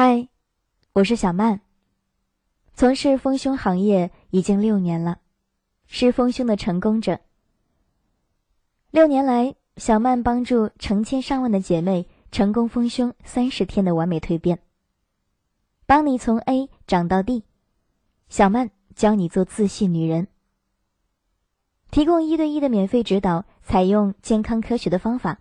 嗨，我是小曼。从事丰胸行业已经六年了，是丰胸的成功者。六年来，小曼帮助成千上万的姐妹成功丰胸三十天的完美蜕变，帮你从 A 长到 D。小曼教你做自信女人，提供一对一的免费指导，采用健康科学的方法，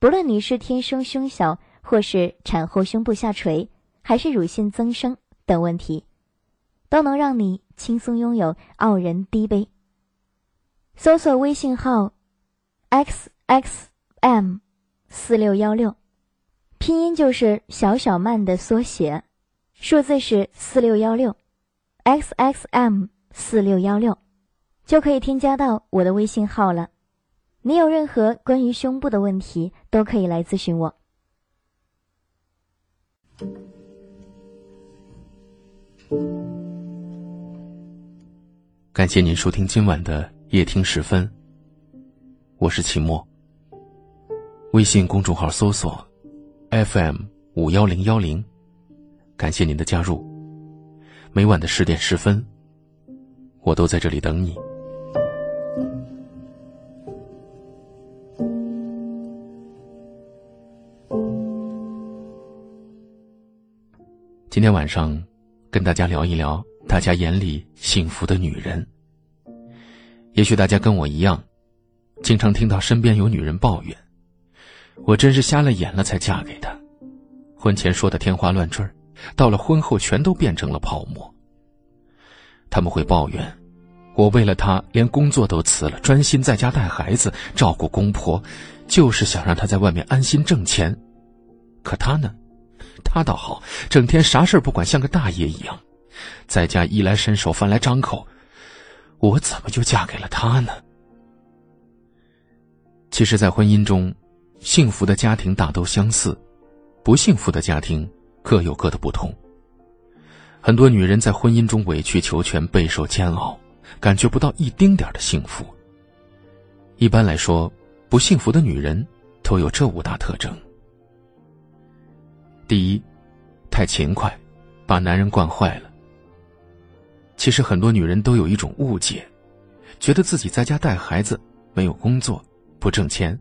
不论你是天生胸小。或是产后胸部下垂，还是乳腺增生等问题，都能让你轻松拥有傲人低杯。搜索微信号 x x m 四六幺六，拼音就是小小曼的缩写，数字是四六幺六 x x m 四六幺六，就可以添加到我的微信号了。你有任何关于胸部的问题，都可以来咨询我。感谢您收听今晚的夜听时分。我是齐墨。微信公众号搜索 FM 五幺零幺零，感谢您的加入。每晚的十点十分，我都在这里等你。今天晚上，跟大家聊一聊大家眼里幸福的女人。也许大家跟我一样，经常听到身边有女人抱怨：“我真是瞎了眼了才嫁给他，婚前说的天花乱坠，到了婚后全都变成了泡沫。”他们会抱怨：“我为了他连工作都辞了，专心在家带孩子、照顾公婆，就是想让他在外面安心挣钱。可他呢？”他倒好，整天啥事不管，像个大爷一样，在家衣来伸手，饭来张口。我怎么就嫁给了他呢？其实，在婚姻中，幸福的家庭大都相似，不幸福的家庭各有各的不同。很多女人在婚姻中委曲求全，备受煎熬，感觉不到一丁点的幸福。一般来说，不幸福的女人都有这五大特征。第一，太勤快，把男人惯坏了。其实很多女人都有一种误解，觉得自己在家带孩子，没有工作，不挣钱，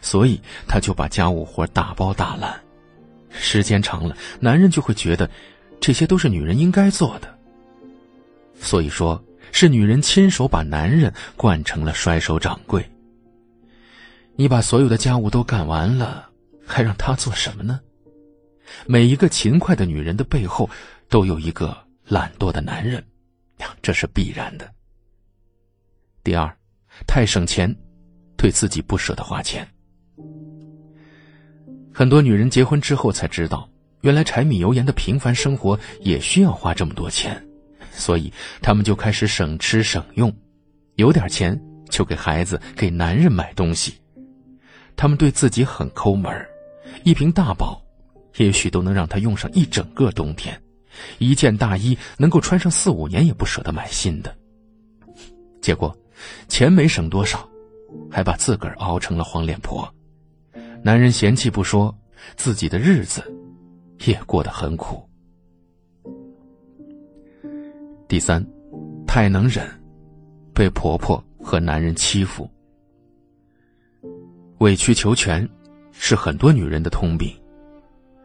所以她就把家务活大包大揽。时间长了，男人就会觉得，这些都是女人应该做的。所以说，是女人亲手把男人惯成了甩手掌柜。你把所有的家务都干完了，还让他做什么呢？每一个勤快的女人的背后，都有一个懒惰的男人，这是必然的。第二，太省钱，对自己不舍得花钱。很多女人结婚之后才知道，原来柴米油盐的平凡生活也需要花这么多钱，所以她们就开始省吃省用，有点钱就给孩子、给男人买东西。她们对自己很抠门一瓶大宝。也许都能让他用上一整个冬天，一件大衣能够穿上四五年也不舍得买新的。结果，钱没省多少，还把自个儿熬成了黄脸婆。男人嫌弃不说，自己的日子也过得很苦。第三，太能忍，被婆婆和男人欺负，委曲求全，是很多女人的通病。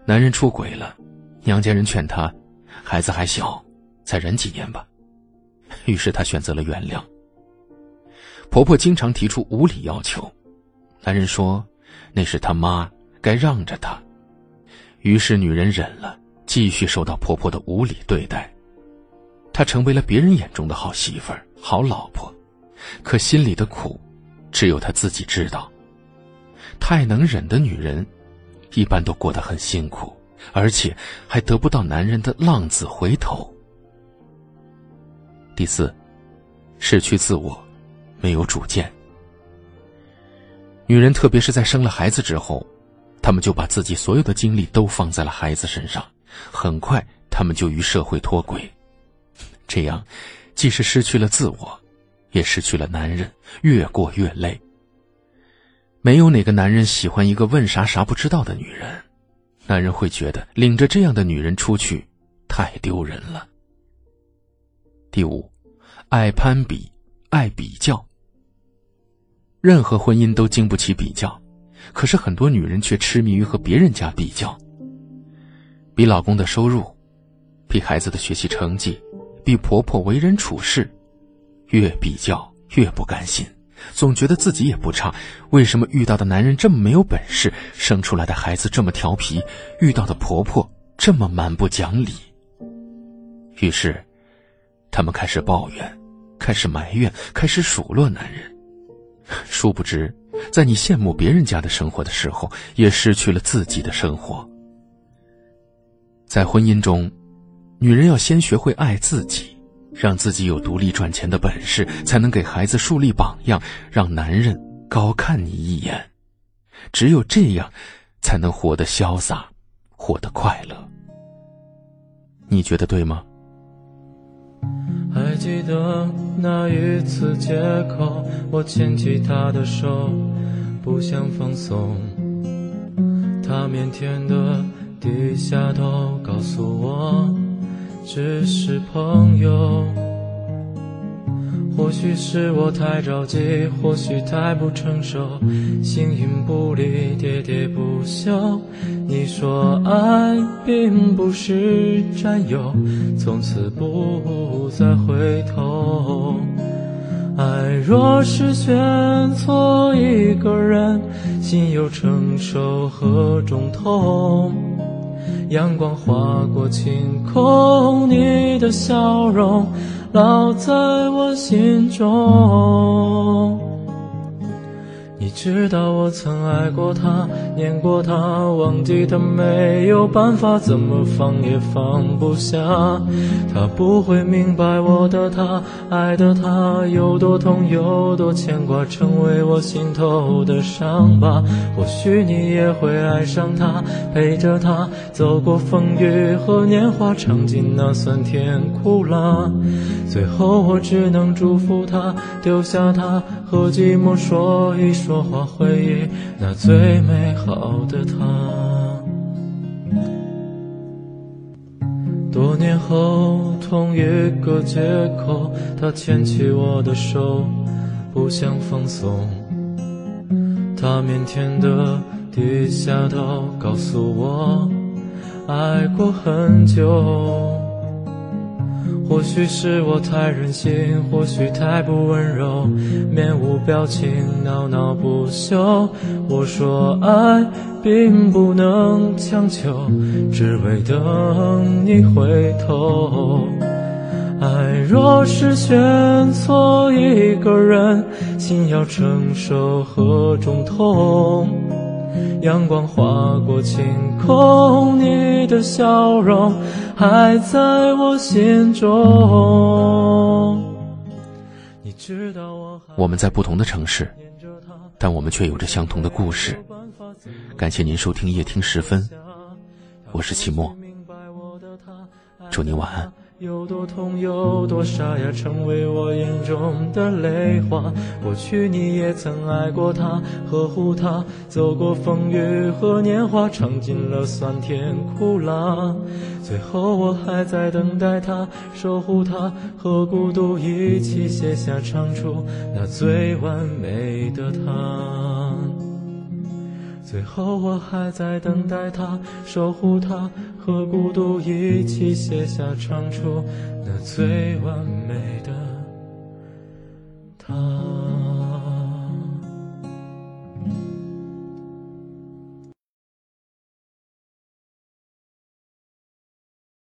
男人出轨了，娘家人劝他，孩子还小，再忍几年吧。于是他选择了原谅。婆婆经常提出无理要求，男人说那是他妈，该让着他。于是女人忍了，继续受到婆婆的无理对待。她成为了别人眼中的好媳妇儿、好老婆，可心里的苦，只有她自己知道。太能忍的女人。一般都过得很辛苦，而且还得不到男人的浪子回头。第四，失去自我，没有主见。女人特别是在生了孩子之后，她们就把自己所有的精力都放在了孩子身上，很快她们就与社会脱轨。这样，既是失去了自我，也失去了男人，越过越累。没有哪个男人喜欢一个问啥啥不知道的女人，男人会觉得领着这样的女人出去太丢人了。第五，爱攀比，爱比较。任何婚姻都经不起比较，可是很多女人却痴迷于和别人家比较，比老公的收入，比孩子的学习成绩，比婆婆为人处事，越比较越不甘心，总觉得自己也不差，为什么遇到的男人这么没有本事，生出来的孩子这么调皮，遇到的婆婆这么蛮不讲理？于是，他们开始抱怨，开始埋怨，开始数落男人。殊不知，在你羡慕别人家的生活的时候，也失去了自己的生活。在婚姻中，女人要先学会爱自己，让自己有独立赚钱的本事，才能给孩子树立榜样，让男人高看你一眼。只有这样，才能活得潇洒，活得快乐。你觉得对吗？还记得那一次借口，我牵起他的手，不想放松。他腼腆的低下头，告诉我只是朋友。或许是我太着急，或许太不成熟，形影不离，喋喋不休。你说爱并不是占有，从此不再回头。爱若是选错一个人，心又承受何种痛？阳光划过晴空，你的笑容。烙在我心中。你知道我曾爱过他，念过他，忘记他没有办法，怎么放也放不下。他不会明白我的他，爱的他有多痛，有多牵挂，成为我心头的伤疤。或许你也会爱上他，陪着他走过风雨和年华，尝尽那酸甜苦辣。最后我只能祝福他，丢下他和寂寞说一说。话回忆那最美好的他。多年后，同一个街口，他牵起我的手，不想放松。他腼腆的低下头，告诉我，爱过很久。或许是我太任性，或许太不温柔，面无表情，闹闹不休。我说爱并不能强求，只为等你回头。爱若是选错一个人，心要承受何种痛？阳光划过晴空，你的笑容还在我心中。我们在不同的城市，但我们却有着相同的故事。感谢您收听夜听时分，我是齐墨，祝您晚安。有多痛，有多沙哑，成为我眼中的泪花。过去你也曾爱过他，呵护他，走过风雨和年华，尝尽了酸甜苦辣。最后我还在等待他，守护他，和孤独一起写下唱出那最完美的他。最后我还在等待他，守护他，和孤独一起写下唱出那最完美的。